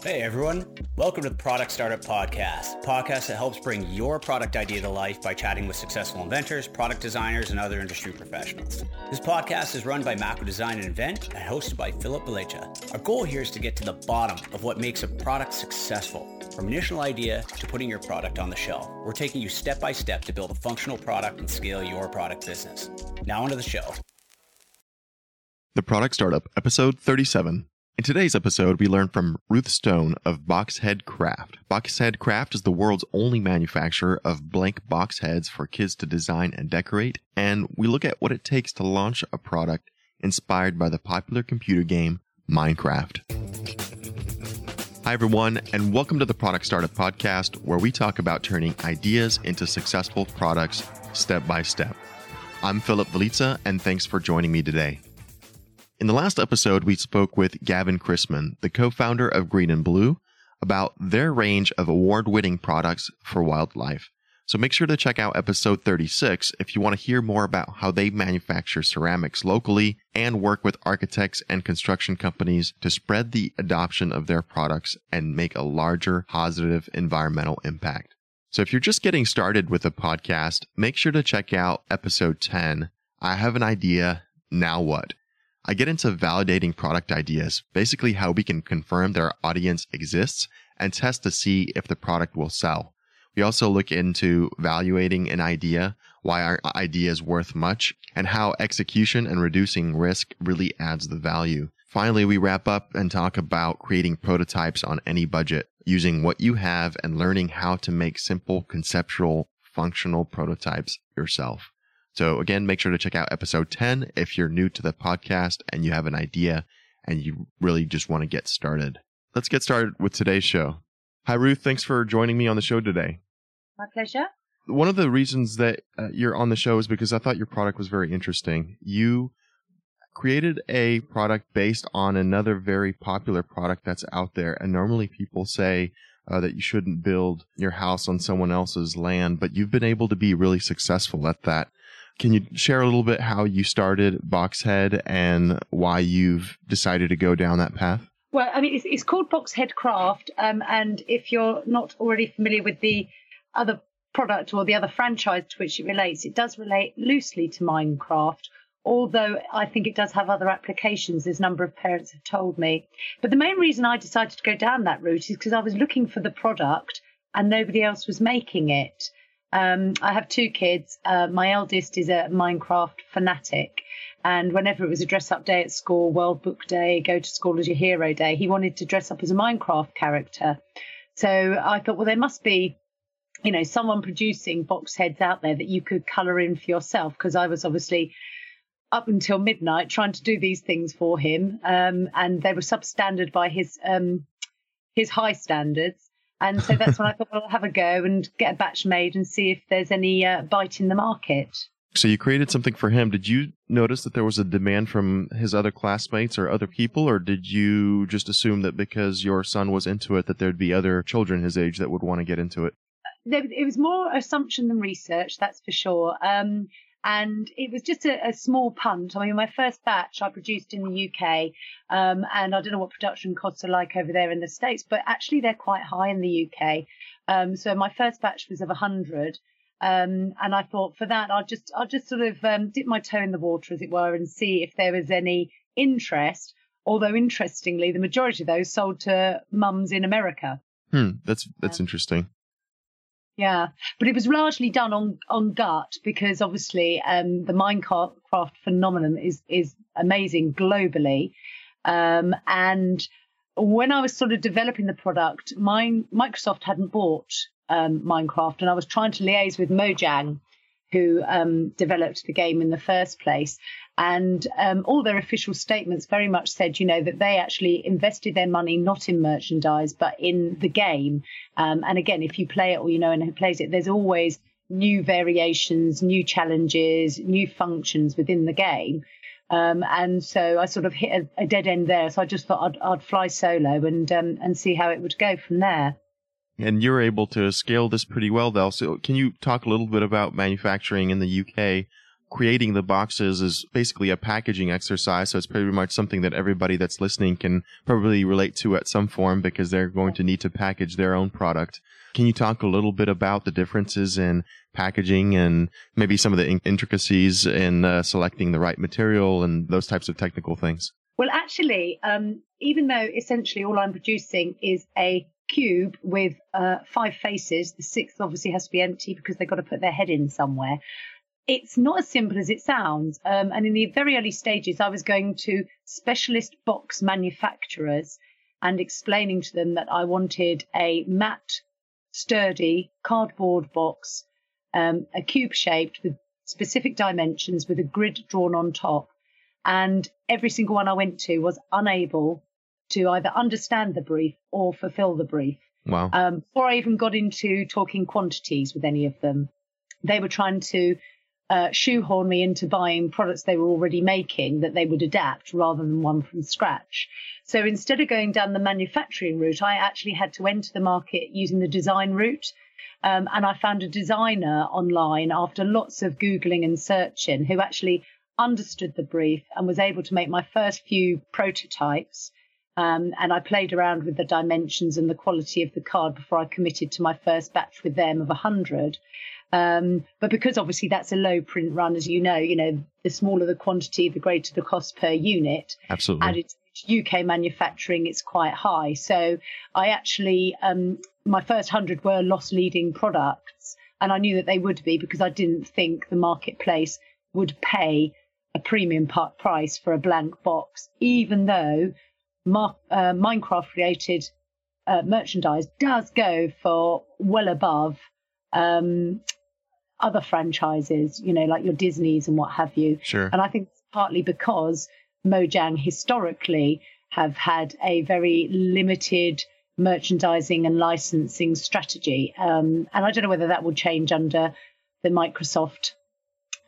Hey everyone, welcome to the Product Startup Podcast, podcast that helps bring your product idea to life by chatting with successful inventors, product designers, and other industry professionals. This podcast is run by Macro Design and Invent and hosted by Philip Belecha. Our goal here is to get to the bottom of what makes a product successful. From initial idea to putting your product on the shelf, we're taking you step by step to build a functional product and scale your product business. Now onto the show. The Product Startup, episode 37. In today's episode, we learn from Ruth Stone of Boxhead Craft. Boxhead Craft is the world's only manufacturer of blank box heads for kids to design and decorate, and we look at what it takes to launch a product inspired by the popular computer game Minecraft. Hi, everyone, and welcome to the Product Startup Podcast, where we talk about turning ideas into successful products step by step. I'm Philip Velitza, and thanks for joining me today. In the last episode, we spoke with Gavin Christman, the co-founder of Green and Blue, about their range of award-winning products for wildlife. So make sure to check out episode 36 if you want to hear more about how they manufacture ceramics locally and work with architects and construction companies to spread the adoption of their products and make a larger positive environmental impact. So if you're just getting started with a podcast, make sure to check out episode 10. I have an idea. Now what? I get into validating product ideas, basically how we can confirm that our audience exists and test to see if the product will sell. We also look into evaluating an idea, why our idea is worth much, and how execution and reducing risk really adds the value. Finally, we wrap up and talk about creating prototypes on any budget, using what you have and learning how to make simple conceptual functional prototypes yourself. So again, make sure to check out episode 10 if you're new to the podcast and you have an idea and you really just want to get started. Let's get started with today's show. Hi, Ruth. Thanks for joining me on the show today. My pleasure. One of the reasons that uh, you're on the show is because I thought your product was very interesting. You created a product based on another very popular product that's out there. And normally people say uh, that you shouldn't build your house on someone else's land, but you've been able to be really successful at that. Can you share a little bit how you started Boxhead and why you've decided to go down that path? Well, I mean, it's, it's called Boxhead Craft, um, and if you're not already familiar with the other product or the other franchise to which it relates, it does relate loosely to Minecraft. Although I think it does have other applications, as a number of parents have told me. But the main reason I decided to go down that route is because I was looking for the product and nobody else was making it. Um, I have two kids. Uh, my eldest is a Minecraft fanatic. And whenever it was a dress up day at school, World Book Day, go to school as your hero day, he wanted to dress up as a Minecraft character. So I thought, well, there must be, you know, someone producing box heads out there that you could colour in for yourself. Because I was obviously up until midnight trying to do these things for him. Um, and they were substandard by his um, his high standards. And so that's when I thought, well, I'll have a go and get a batch made and see if there's any uh, bite in the market. So you created something for him. Did you notice that there was a demand from his other classmates or other people, or did you just assume that because your son was into it, that there'd be other children his age that would want to get into it? It was more assumption than research, that's for sure. Um, and it was just a, a, small punt. I mean, my first batch I produced in the UK, um, and I don't know what production costs are like over there in the States, but actually they're quite high in the UK. Um, so my first batch was of 100. Um, and I thought for that, I'll just, I'll just sort of um, dip my toe in the water, as it were, and see if there was any interest. Although interestingly, the majority of those sold to mums in America. Hmm, that's that's interesting. Yeah, but it was largely done on on gut because obviously um, the Minecraft phenomenon is is amazing globally, um, and when I was sort of developing the product, mine Microsoft hadn't bought um, Minecraft, and I was trying to liaise with Mojang, who um, developed the game in the first place. And um, all their official statements very much said, you know, that they actually invested their money not in merchandise, but in the game. Um, and again, if you play it or you know and who plays it, there's always new variations, new challenges, new functions within the game. Um, and so I sort of hit a, a, dead end there. So I just thought I'd, I'd fly solo and um, and see how it would go from there. And you're able to scale this pretty well, though. So can you talk a little bit about manufacturing in the UK creating the boxes is basically a packaging exercise. So it's pretty much something that everybody that's listening can probably relate to at some form because they're going to need to package their own product. Can you talk a little bit about the differences in packaging and maybe some of the intricacies in uh, selecting the right material and those types of technical things? Well, actually, um, even though essentially all I'm producing is a cube with uh, five faces, the sixth obviously has to be empty because they've got to put their head in somewhere. It's not as simple as it sounds. Um, and in the very early stages, I was going to specialist box manufacturers and explaining to them that I wanted a matte, sturdy cardboard box, um, a cube shaped with specific dimensions with a grid drawn on top and every single one I went to was unable to either understand the brief or fulfill the brief. Wow. Um, before I even got into talking quantities with any of them, they were trying to uh, shoehorn me into buying products they were already making that they would adapt rather than one from scratch. So instead of going down the manufacturing route, I actually had to enter the market using the design route. Um, and I found a designer online after lots of Googling and searching who actually understood the brief and was able to make my first few prototypes. Um, and I played around with the dimensions and the quality of the card before I committed to my first batch with them of 100. Um, but because obviously that's a low print run, as you know, you know, the smaller the quantity, the greater the cost per unit. Absolutely. Added to UK manufacturing, it's quite high. So I actually, um, my first 100 were loss leading products. And I knew that they would be because I didn't think the marketplace would pay a premium price for a blank box, even though uh, Minecraft related uh, merchandise does go for well above um, other franchises, you know, like your Disney's and what have you. Sure. And I think it's partly because Mojang historically have had a very limited merchandising and licensing strategy. Um, and I don't know whether that will change under the Microsoft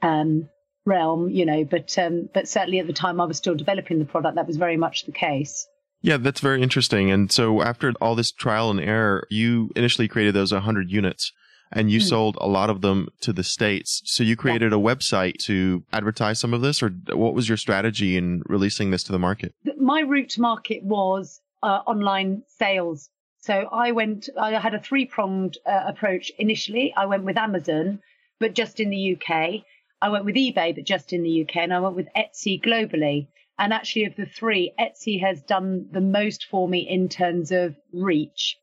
um, realm, you know, but um, but certainly at the time I was still developing the product, that was very much the case. Yeah, that's very interesting. And so after all this trial and error, you initially created those 100 units and you mm. sold a lot of them to the states. So you created yeah. a website to advertise some of this or what was your strategy in releasing this to the market? My route to market was uh, online sales. So I went I had a three-pronged uh, approach initially. I went with Amazon, but just in the UK. I went with eBay, but just in the UK, and I went with Etsy globally. And actually, of the three, Etsy has done the most for me in terms of reach.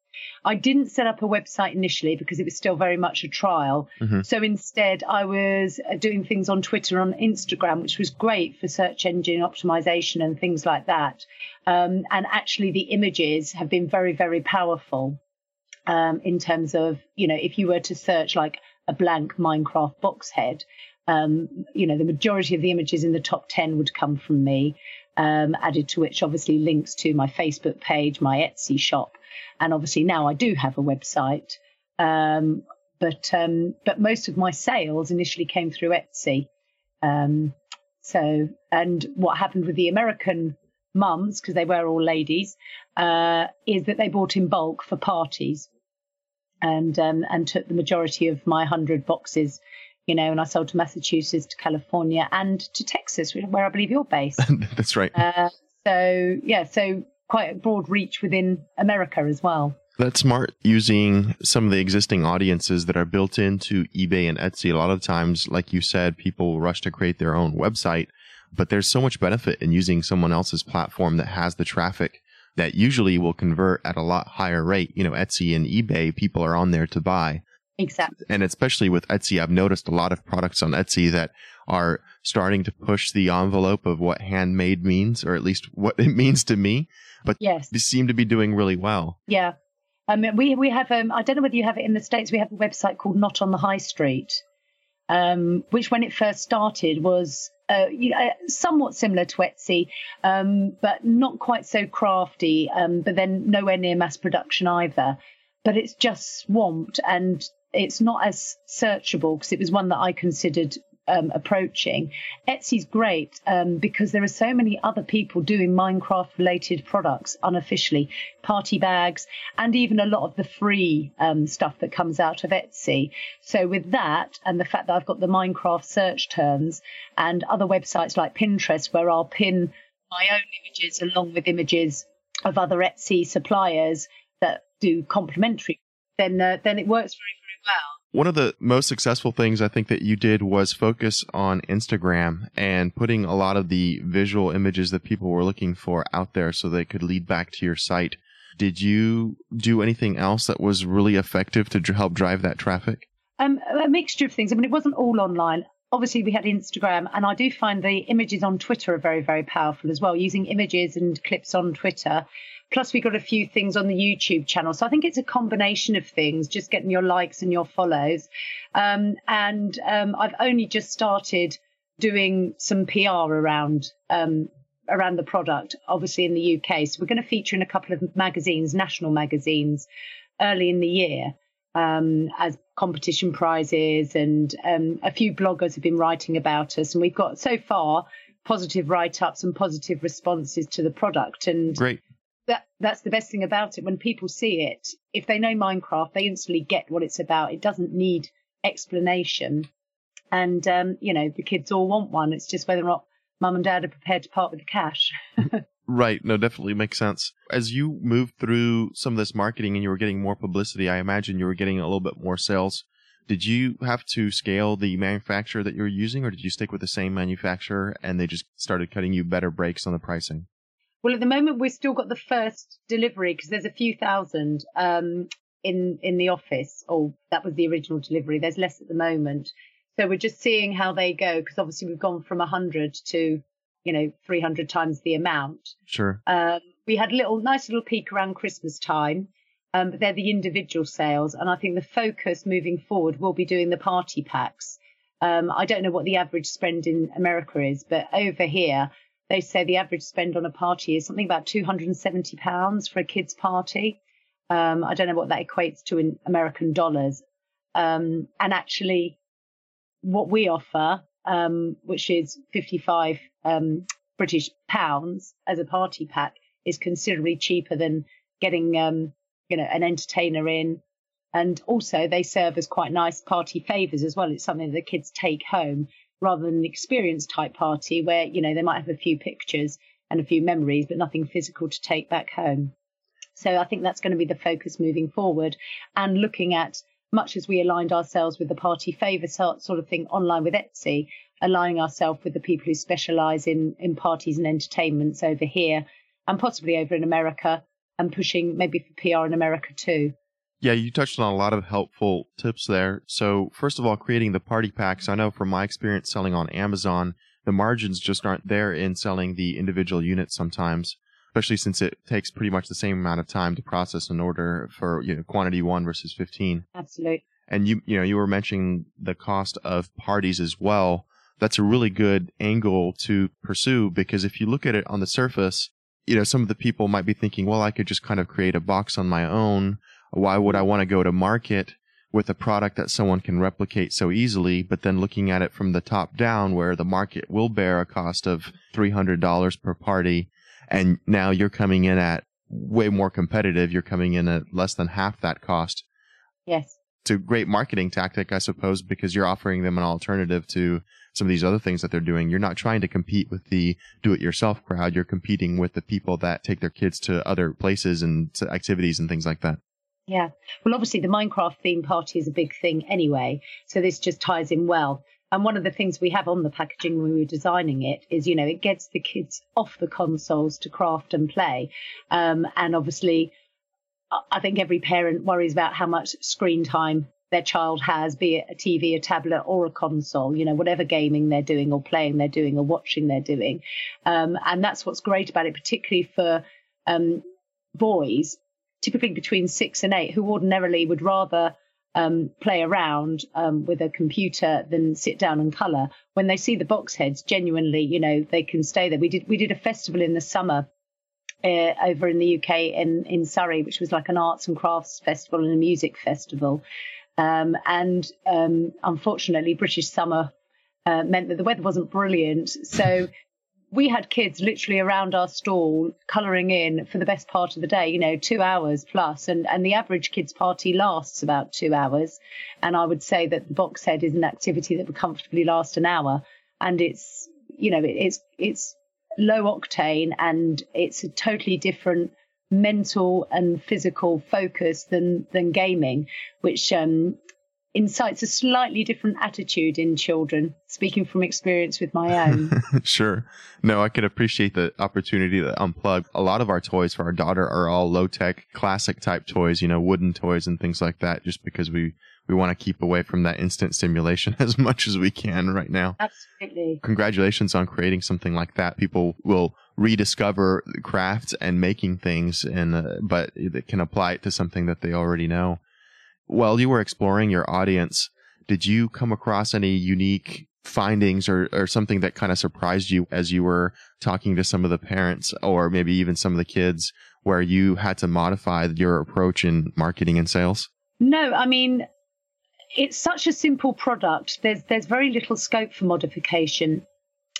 I didn't set up a website initially because it was still very much a trial. Mm-hmm. So instead, I was uh, doing things on Twitter, on Instagram, which was great for search engine optimization and things like that. Um, and actually, the images have been very, very powerful um, in terms of, you know, if you were to search like a blank Minecraft box head, um, you know, the majority of the images in the top 10 would come from me, um, added to which obviously links to my Facebook page, my Etsy shop. And obviously now I do have a website. Um, but um, but most of my sales initially came through Etsy. Um, so and what happened with the American mums, because they were all ladies, uh, is that they bought in bulk for parties, and um, and took the majority of my hundred boxes you know, and I sold to Massachusetts, to California, and to Texas, where I believe you're based. That's right. Uh, so yeah, so quite a broad reach within America as well. That's smart using some of the existing audiences that are built into eBay and Etsy. A lot of times, like you said, people rush to create their own website, but there's so much benefit in using someone else's platform that has the traffic that usually will convert at a lot higher rate. You know, Etsy and eBay, people are on there to buy. Exactly. And especially with Etsy, I've noticed a lot of products on Etsy that are starting to push the envelope of what handmade means, or at least what it means to me. But yes, they seem to be doing really well. Yeah. I mean, we we have um, I don't know whether you have it in the states. We have a website called Not on the High Street, um, which when it first started was uh, you know, somewhat similar to Etsy, um, but not quite so crafty. Um, but then nowhere near mass production either. But it's just swamped, and it's not as searchable because it was one that I considered um, approaching. Etsy's great um, because there are so many other people doing Minecraft related products unofficially, party bags, and even a lot of the free um, stuff that comes out of Etsy. So, with that, and the fact that I've got the Minecraft search terms and other websites like Pinterest, where I'll pin my own images along with images of other Etsy suppliers that do complementary, then uh, then it works very very well. One of the most successful things I think that you did was focus on Instagram and putting a lot of the visual images that people were looking for out there so they could lead back to your site. Did you do anything else that was really effective to help drive that traffic? Um, a mixture of things. I mean, it wasn't all online. Obviously, we had Instagram, and I do find the images on Twitter are very, very powerful as well. Using images and clips on Twitter Plus, we got a few things on the YouTube channel. So I think it's a combination of things, just getting your likes and your follows. Um, and um, I've only just started doing some PR around um, around the product, obviously in the UK. So we're going to feature in a couple of magazines, national magazines, early in the year. Um, as competition prizes, and um, a few bloggers have been writing about us, and we've got so far positive write-ups and positive responses to the product. And great, that that's the best thing about it. When people see it, if they know Minecraft, they instantly get what it's about. It doesn't need explanation. And um, you know, the kids all want one. It's just whether or not mum and dad are prepared to part with the cash. right. No, definitely makes sense. As you moved through some of this marketing and you were getting more publicity, I imagine you were getting a little bit more sales. Did you have to scale the manufacturer that you were using, or did you stick with the same manufacturer and they just started cutting you better breaks on the pricing? Well, at the moment, we've still got the first delivery because there's a few thousand um, in in the office. Or that was the original delivery. There's less at the moment, so we're just seeing how they go because obviously we've gone from hundred to you know 300 times the amount. Sure. Um, we had a little nice little peak around Christmas time. Um, but they're the individual sales, and I think the focus moving forward will be doing the party packs. Um, I don't know what the average spend in America is, but over here they say the average spend on a party is something about £270 for a kid's party. Um, I don't know what that equates to in American dollars. Um, and actually, what we offer, um, which is 55 um, British pounds as a party pack, is considerably cheaper than getting, um, you know, an entertainer in. And also, they serve as quite nice party favors as well. It's something that the kids take home rather than an experience type party where, you know, they might have a few pictures and a few memories, but nothing physical to take back home. So I think that's going to be the focus moving forward and looking at much as we aligned ourselves with the party favour sort of thing online with Etsy, aligning ourselves with the people who specialise in, in parties and entertainments over here and possibly over in America and pushing maybe for PR in America too. Yeah, you touched on a lot of helpful tips there. So, first of all, creating the party packs. I know from my experience selling on Amazon, the margins just aren't there in selling the individual units sometimes, especially since it takes pretty much the same amount of time to process an order for, you know, quantity 1 versus 15. Absolutely. And you, you know, you were mentioning the cost of parties as well. That's a really good angle to pursue because if you look at it on the surface, you know, some of the people might be thinking, well, I could just kind of create a box on my own why would I want to go to market with a product that someone can replicate so easily, but then looking at it from the top down where the market will bear a cost of $300 per party and now you're coming in at way more competitive. You're coming in at less than half that cost. Yes. It's a great marketing tactic, I suppose, because you're offering them an alternative to some of these other things that they're doing. You're not trying to compete with the do it yourself crowd. You're competing with the people that take their kids to other places and activities and things like that. Yeah. Well, obviously, the Minecraft theme party is a big thing anyway. So this just ties in well. And one of the things we have on the packaging when we were designing it is, you know, it gets the kids off the consoles to craft and play. Um, and obviously, I think every parent worries about how much screen time their child has, be it a TV, a tablet, or a console, you know, whatever gaming they're doing or playing they're doing or watching they're doing. Um, and that's what's great about it, particularly for um, boys typically between six and eight, who ordinarily would rather um, play around um, with a computer than sit down and colour. When they see the box heads, genuinely, you know, they can stay there. We did we did a festival in the summer uh, over in the UK in in Surrey, which was like an arts and crafts festival and a music festival. Um, and um, unfortunately, British Summer uh, meant that the weather wasn't brilliant. So we had kids literally around our stall colouring in for the best part of the day, you know, two hours plus, and and the average kids party lasts about two hours, and I would say that the box head is an activity that would comfortably last an hour, and it's you know it's it's low octane and it's a totally different mental and physical focus than than gaming, which um, incites a slightly different attitude in children, speaking from experience with my own. sure. No, I can appreciate the opportunity to unplug. A lot of our toys for our daughter are all low tech, classic type toys, you know, wooden toys and things like that, just because we, we want to keep away from that instant stimulation as much as we can right now. Absolutely. Congratulations on creating something like that. People will rediscover crafts and making things and uh, but it can apply it to something that they already know while you were exploring your audience, did you come across any unique findings or, or something that kind of surprised you as you were talking to some of the parents or maybe even some of the kids where you had to modify your approach in marketing and sales? No, I mean, it's such a simple product. There's there's very little scope for modification,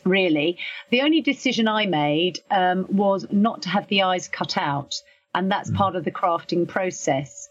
really. The only decision I made um, was not to have the eyes cut out, and that's mm. part of the crafting process.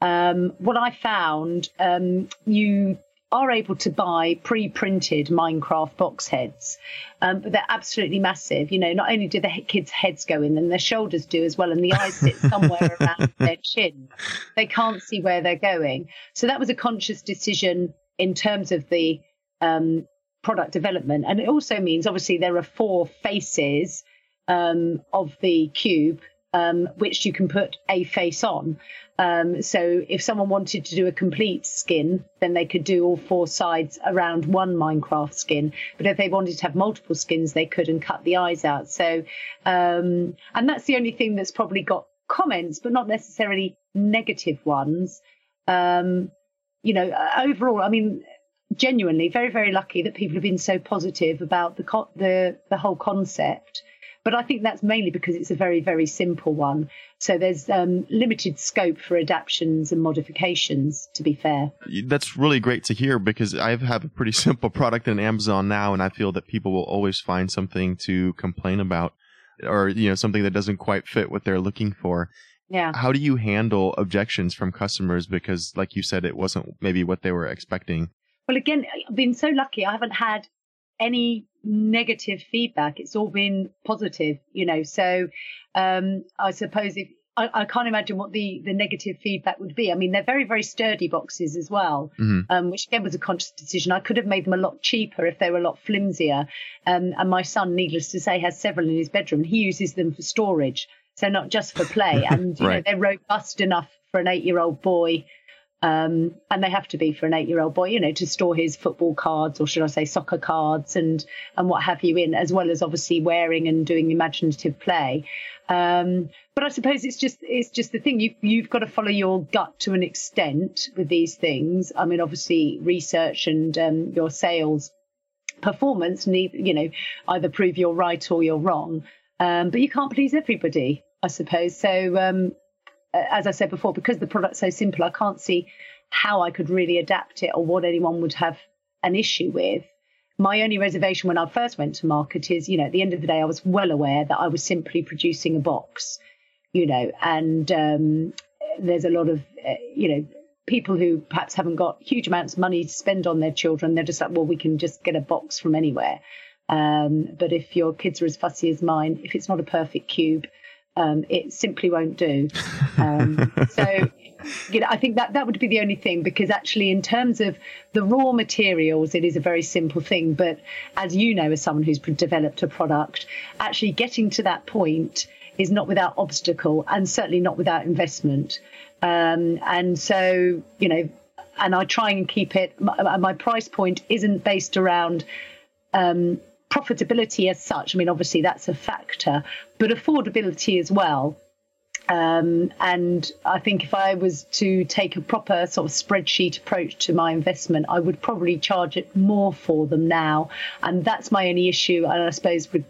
Um, what I found, um, you are able to buy pre-printed Minecraft box heads, um, but they're absolutely massive. You know, not only do the kids' heads go in, and their shoulders do as well, and the eyes sit somewhere around their chin. They can't see where they're going. So that was a conscious decision in terms of the um, product development, and it also means obviously there are four faces um, of the cube um, which you can put a face on. Um, so if someone wanted to do a complete skin, then they could do all four sides around one Minecraft skin. But if they wanted to have multiple skins, they could and cut the eyes out. So, um, and that's the only thing that's probably got comments, but not necessarily negative ones. Um, you know, overall, I mean, genuinely very, very lucky that people have been so positive about the co- the the whole concept. But I think that's mainly because it's a very, very simple one. So there's um, limited scope for adaptations and modifications, to be fair. That's really great to hear because I have a pretty simple product in Amazon now, and I feel that people will always find something to complain about or, you know, something that doesn't quite fit what they're looking for. Yeah. How do you handle objections from customers because, like you said, it wasn't maybe what they were expecting? Well, again, I've been so lucky. I haven't had any negative feedback. It's all been positive, you know. So um, I suppose if I, I, can't imagine what the the negative feedback would be. I mean, they're very very sturdy boxes as well, mm-hmm. um, which again was a conscious decision. I could have made them a lot cheaper if they were a lot flimsier. Um, and my son, needless to say, has several in his bedroom. He uses them for storage, so not just for play. And you right. know, they're robust enough for an eight year old boy um, and they have to be for an eight-year-old boy, you know, to store his football cards or should I say soccer cards and and what have you in, as well as obviously wearing and doing imaginative play. Um, but I suppose it's just it's just the thing you you've got to follow your gut to an extent with these things. I mean, obviously research and um, your sales performance need you know either prove you're right or you're wrong. Um, but you can't please everybody, I suppose. So um, as I said before, because the product's so simple, I can't see how I could really adapt it or what anyone would have an issue with. My only reservation when I first went to market is, you know, at the end of the day, I was well aware that I was simply producing a box, you know, and um, there's a lot of, uh, you know, people who perhaps haven't got huge amounts of money to spend on their children. They're just like, well, we can just get a box from anywhere. Um, but if your kids are as fussy as mine, if it's not a perfect cube, um, it simply won't do. Um, so, you know, I think that that would be the only thing because actually, in terms of the raw materials, it is a very simple thing. But as you know, as someone who's developed a product, actually getting to that point is not without obstacle and certainly not without investment. Um, and so, you know, and I try and keep it. My, my price point isn't based around um, profitability as such, I mean, obviously that's a factor, but affordability as well. Um, and I think if I was to take a proper sort of spreadsheet approach to my investment, I would probably charge it more for them now. And that's my only issue. And I suppose re-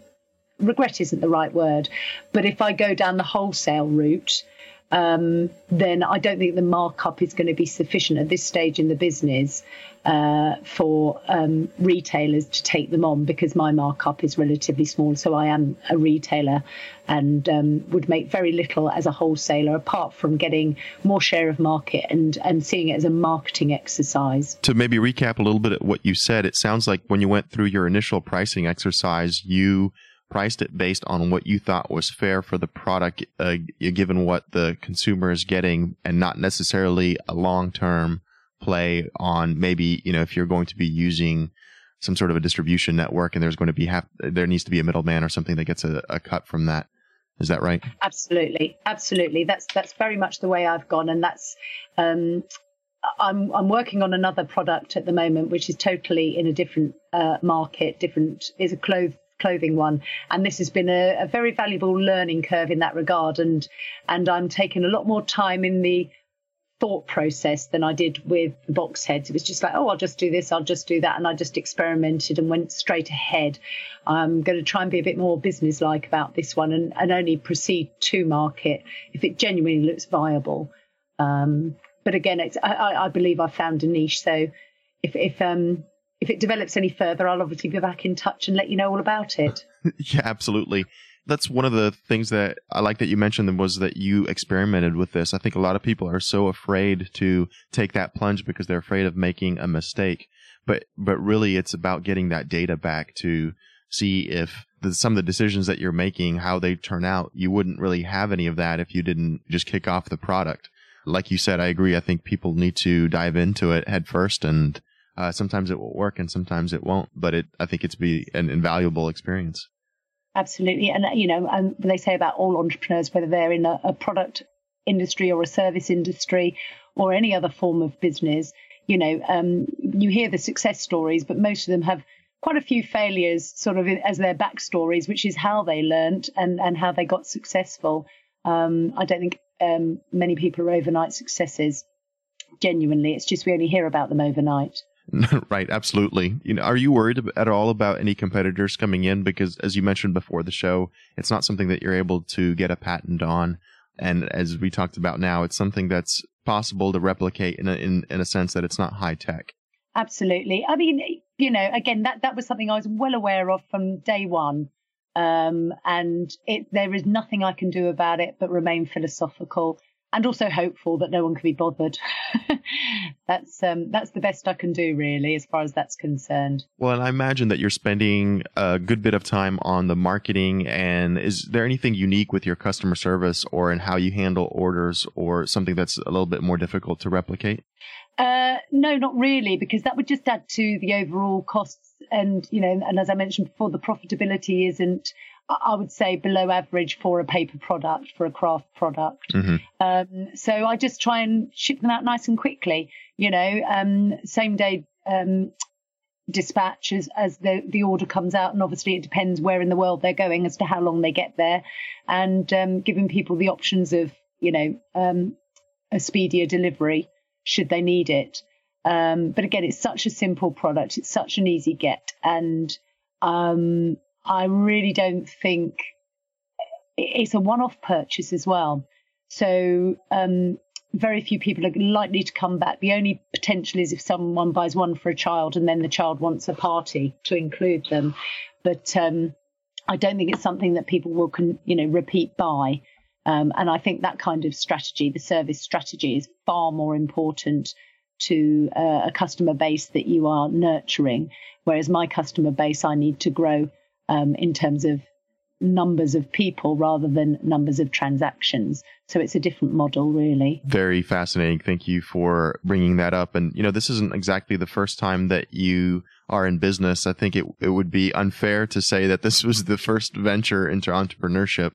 regret isn't the right word. But if I go down the wholesale route, um, then I don't think the markup is going to be sufficient at this stage in the business uh, for um, retailers to take them on because my markup is relatively small. So I am a retailer and um, would make very little as a wholesaler apart from getting more share of market and, and seeing it as a marketing exercise. To maybe recap a little bit of what you said, it sounds like when you went through your initial pricing exercise, you priced it based on what you thought was fair for the product, uh, given what the consumer is getting, and not necessarily a long term play on maybe you know if you're going to be using some sort of a distribution network and there's going to be have there needs to be a middleman or something that gets a, a cut from that. Is that right? Absolutely, absolutely. That's that's very much the way I've gone, and that's. Um, I'm I'm working on another product at the moment, which is totally in a different uh, market. Different is a clothes clothing one. And this has been a, a very valuable learning curve in that regard. And and I'm taking a lot more time in the thought process than I did with box heads. It was just like, oh, I'll just do this, I'll just do that. And I just experimented and went straight ahead. I'm going to try and be a bit more businesslike about this one and, and only proceed to market if it genuinely looks viable. Um, but again, it's, I, I believe I've found a niche. So if, if um, if it develops any further, I'll obviously be back in touch and let you know all about it. yeah, absolutely. That's one of the things that I like that you mentioned was that you experimented with this. I think a lot of people are so afraid to take that plunge because they're afraid of making a mistake. But but really, it's about getting that data back to see if the, some of the decisions that you're making, how they turn out. You wouldn't really have any of that if you didn't just kick off the product. Like you said, I agree. I think people need to dive into it head first and uh, sometimes it will work and sometimes it won't, but it I think it's be an invaluable experience. Absolutely, and you know, and they say about all entrepreneurs, whether they're in a, a product industry or a service industry or any other form of business, you know, um, you hear the success stories, but most of them have quite a few failures sort of as their backstories, which is how they learned and, and how they got successful. Um, I don't think um, many people are overnight successes. Genuinely, it's just we only hear about them overnight. right, absolutely. You know, are you worried at all about any competitors coming in? Because as you mentioned before the show, it's not something that you're able to get a patent on, and as we talked about now, it's something that's possible to replicate in a, in in a sense that it's not high tech. Absolutely. I mean, you know, again, that that was something I was well aware of from day one. Um, and it, there is nothing I can do about it but remain philosophical and also hopeful that no one can be bothered. that's um, that's the best I can do, really, as far as that's concerned. Well, and I imagine that you're spending a good bit of time on the marketing. And is there anything unique with your customer service, or in how you handle orders, or something that's a little bit more difficult to replicate? Uh, no, not really, because that would just add to the overall costs. And you know, and as I mentioned before, the profitability isn't I would say below average for a paper product, for a craft product. Mm-hmm. Um, so I just try and ship them out nice and quickly, you know, um, same day um, dispatch as, as the, the order comes out. And obviously it depends where in the world they're going as to how long they get there and um, giving people the options of, you know, um, a speedier delivery should they need it. Um, but again, it's such a simple product. It's such an easy get. And, um, I really don't think it's a one off purchase as well. So, um, very few people are likely to come back. The only potential is if someone buys one for a child and then the child wants a party to include them. But um, I don't think it's something that people will, you know, repeat buy. Um, and I think that kind of strategy, the service strategy, is far more important to uh, a customer base that you are nurturing. Whereas my customer base, I need to grow um, in terms of numbers of people rather than numbers of transactions. So it's a different model, really. Very fascinating. Thank you for bringing that up. And, you know, this isn't exactly the first time that you are in business. I think it, it would be unfair to say that this was the first venture into entrepreneurship.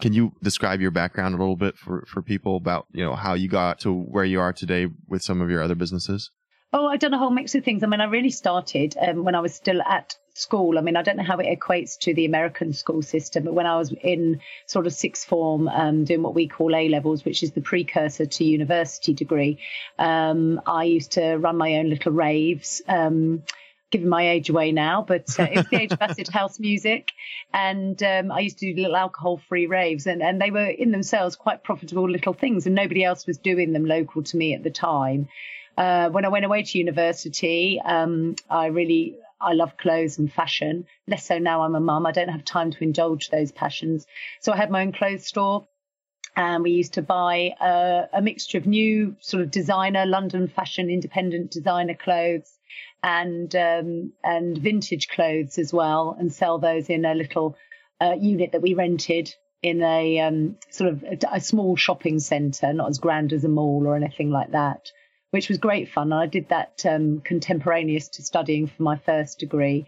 Can you describe your background a little bit for, for people about, you know, how you got to where you are today with some of your other businesses? Oh, I've done a whole mix of things. I mean, I really started um, when I was still at school. I mean, I don't know how it equates to the American school system, but when I was in sort of sixth form, um, doing what we call A levels, which is the precursor to university degree, um, I used to run my own little raves. Um, giving my age away now, but uh, it was the age of acid house music. And um, I used to do little alcohol free raves, and, and they were in themselves quite profitable little things, and nobody else was doing them local to me at the time. Uh, when I went away to university, um, I really I love clothes and fashion. Less so now I'm a mum. I don't have time to indulge those passions. So I had my own clothes store and we used to buy a, a, mixture of new sort of designer London fashion independent designer clothes and um, and vintage clothes as well, and sell those in a little uh, unit that we rented in a um, sort of a, a small shopping centre, not as grand as a mall or anything like that, which was great fun. I did that um, contemporaneous to studying for my first degree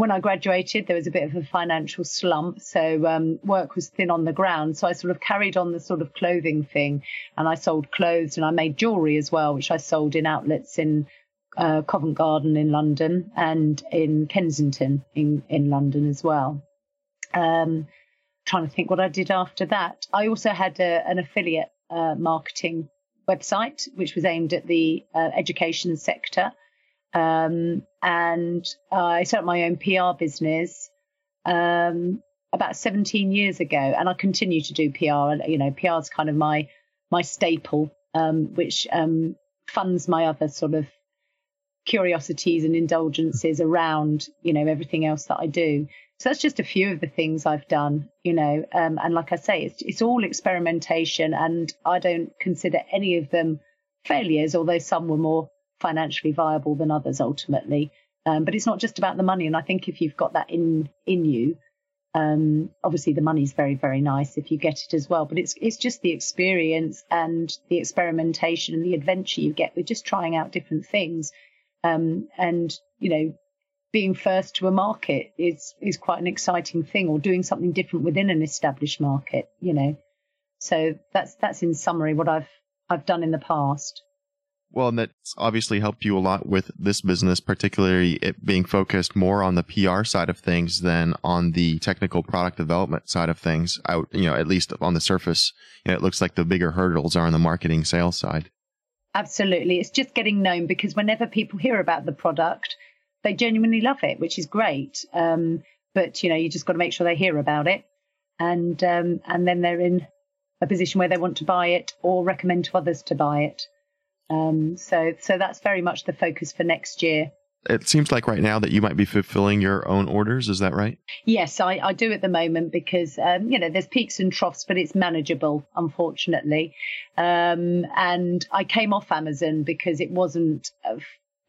when I graduated, there was a bit of a financial slump, so um, work was thin on the ground. So I sort of carried on the sort of clothing thing, and I sold clothes and I made jewelry as well, which I sold in outlets in uh, Covent Garden in London and in Kensington in in London as well. Um, trying to think what I did after that. I also had a, an affiliate uh, marketing website, which was aimed at the uh, education sector. Um, and I set up my own PR business um, about 17 years ago, and I continue to do PR. You know, PR is kind of my my staple, um, which um, funds my other sort of curiosities and indulgences around you know everything else that I do. So that's just a few of the things I've done, you know. Um, and like I say, it's it's all experimentation, and I don't consider any of them failures, although some were more financially viable than others ultimately. Um, but it's not just about the money. And I think if you've got that in in you, um, obviously the money's very very nice if you get it as well. But it's it's just the experience and the experimentation and the adventure you get with just trying out different things. Um, and you know, being first to a market is is quite an exciting thing, or doing something different within an established market. You know, so that's that's in summary what I've I've done in the past. Well, and that's obviously helped you a lot with this business, particularly it being focused more on the PR side of things than on the technical product development side of things. Out, you know, at least on the surface, you know, it looks like the bigger hurdles are on the marketing sales side. Absolutely. It's just getting known because whenever people hear about the product, they genuinely love it, which is great. Um, but, you know, you just got to make sure they hear about it. And, um, and then they're in a position where they want to buy it or recommend to others to buy it. Um, so, so that's very much the focus for next year. It seems like right now that you might be fulfilling your own orders. Is that right? Yes, I, I do at the moment because um, you know there's peaks and troughs, but it's manageable, unfortunately. Um, and I came off Amazon because it wasn't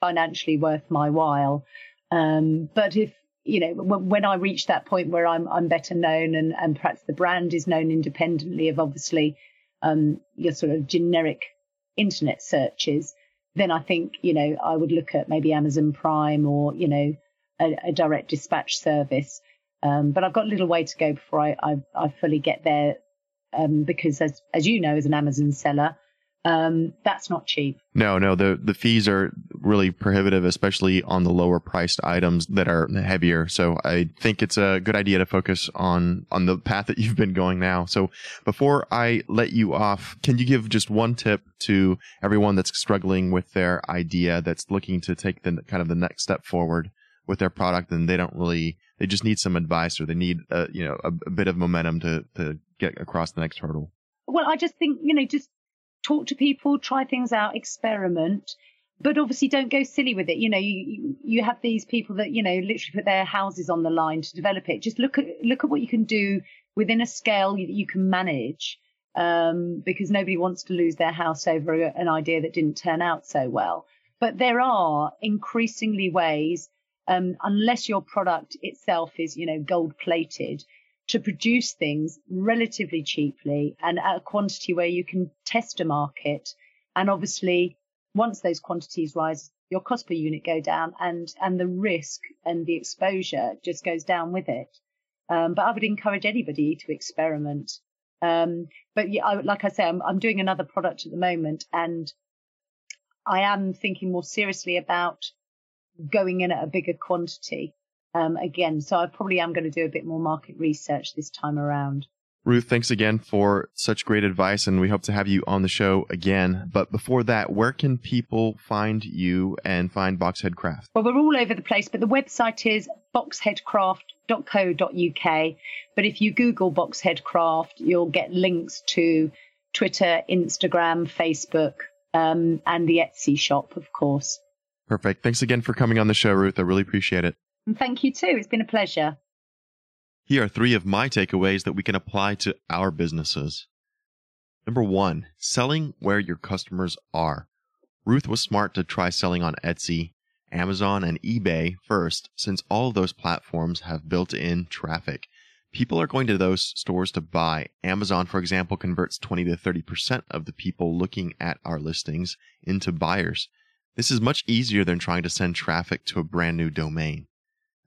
financially worth my while. Um, but if you know when I reach that point where I'm I'm better known and and perhaps the brand is known independently of obviously um, your sort of generic internet searches, then I think, you know, I would look at maybe Amazon Prime or, you know, a, a direct dispatch service. Um, but I've got a little way to go before I, I, I fully get there um, because, as, as you know, as an Amazon seller, um, that's not cheap. No, no, the the fees are really prohibitive, especially on the lower priced items that are heavier. So I think it's a good idea to focus on on the path that you've been going now. So before I let you off, can you give just one tip to everyone that's struggling with their idea, that's looking to take the kind of the next step forward with their product, and they don't really, they just need some advice or they need a, you know a, a bit of momentum to to get across the next hurdle. Well, I just think you know just talk to people, try things out, experiment. But obviously, don't go silly with it. You know, you you have these people that you know literally put their houses on the line to develop it. Just look at look at what you can do within a scale that you can manage, um, because nobody wants to lose their house over an idea that didn't turn out so well. But there are increasingly ways, um, unless your product itself is you know gold plated, to produce things relatively cheaply and at a quantity where you can test a market. And obviously, once those quantities rise, your cost per unit go down and, and the risk and the exposure just goes down with it. Um, but I would encourage anybody to experiment. Um, but yeah, I, like I say, I'm, I'm doing another product at the moment and I am thinking more seriously about going in at a bigger quantity um, again. So I probably am going to do a bit more market research this time around. Ruth, thanks again for such great advice, and we hope to have you on the show again. But before that, where can people find you and find Boxhead Craft? Well, we're all over the place, but the website is boxheadcraft.co.uk. But if you Google Boxhead Craft, you'll get links to Twitter, Instagram, Facebook, um, and the Etsy shop, of course. Perfect. Thanks again for coming on the show, Ruth. I really appreciate it. And thank you too. It's been a pleasure. Here are three of my takeaways that we can apply to our businesses. Number one, selling where your customers are. Ruth was smart to try selling on Etsy, Amazon, and eBay first, since all of those platforms have built in traffic. People are going to those stores to buy. Amazon, for example, converts 20 to 30% of the people looking at our listings into buyers. This is much easier than trying to send traffic to a brand new domain.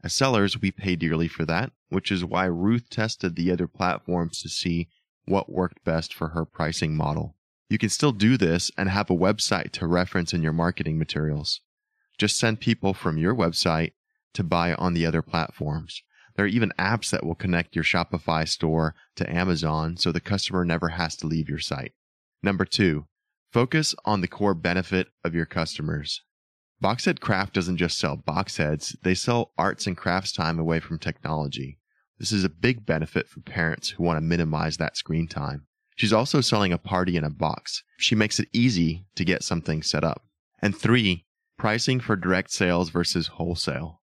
As sellers, we pay dearly for that, which is why Ruth tested the other platforms to see what worked best for her pricing model. You can still do this and have a website to reference in your marketing materials. Just send people from your website to buy on the other platforms. There are even apps that will connect your Shopify store to Amazon so the customer never has to leave your site. Number two, focus on the core benefit of your customers. Boxhead Craft doesn't just sell box heads, they sell arts and crafts time away from technology. This is a big benefit for parents who want to minimize that screen time. She's also selling a party in a box. She makes it easy to get something set up. And three, pricing for direct sales versus wholesale.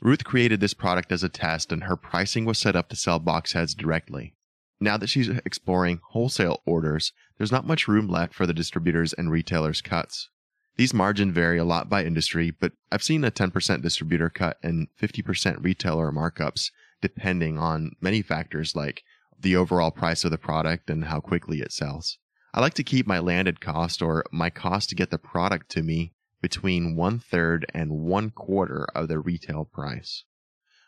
Ruth created this product as a test and her pricing was set up to sell box heads directly. Now that she's exploring wholesale orders, there's not much room left for the distributors and retailers' cuts. These margin vary a lot by industry, but I've seen a 10% distributor cut and 50% retailer markups, depending on many factors like the overall price of the product and how quickly it sells. I like to keep my landed cost or my cost to get the product to me between one third and one quarter of the retail price.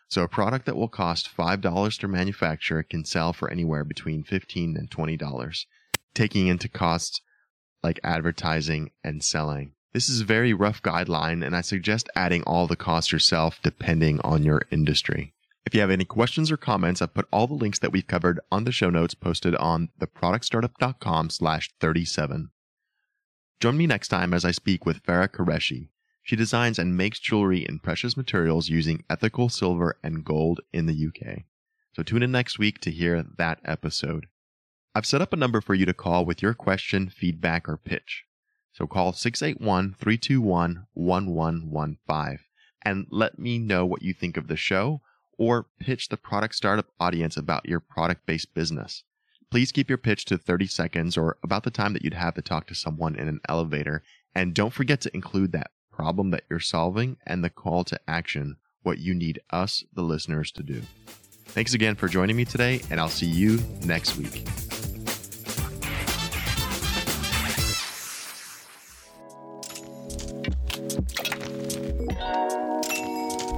So a product that will cost $5 to manufacture can sell for anywhere between 15 and $20, taking into costs like advertising and selling. This is a very rough guideline, and I suggest adding all the costs yourself depending on your industry. If you have any questions or comments, I've put all the links that we've covered on the show notes posted on theproductstartup.com slash 37. Join me next time as I speak with Farah Qureshi. She designs and makes jewelry in precious materials using ethical silver and gold in the UK. So tune in next week to hear that episode. I've set up a number for you to call with your question, feedback, or pitch. So call 681 321 1115 and let me know what you think of the show or pitch the product startup audience about your product based business. Please keep your pitch to 30 seconds or about the time that you'd have to talk to someone in an elevator. And don't forget to include that problem that you're solving and the call to action, what you need us, the listeners, to do. Thanks again for joining me today, and I'll see you next week.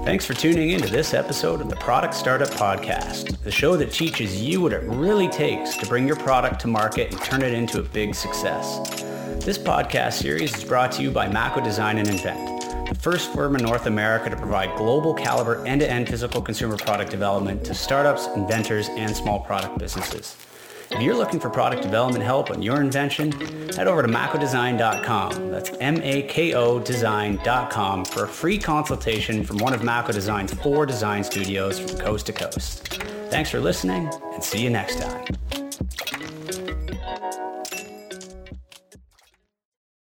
Thanks for tuning in to this episode of the Product Startup Podcast, the show that teaches you what it really takes to bring your product to market and turn it into a big success. This podcast series is brought to you by Mako Design and Invent, the first firm in North America to provide global caliber end-to-end physical consumer product development to startups, inventors, and small product businesses. If you're looking for product development help on your invention, head over to makodesign.com. That's M-A-K-O design.com for a free consultation from one of Mako Design's four design studios from coast to coast. Thanks for listening and see you next time.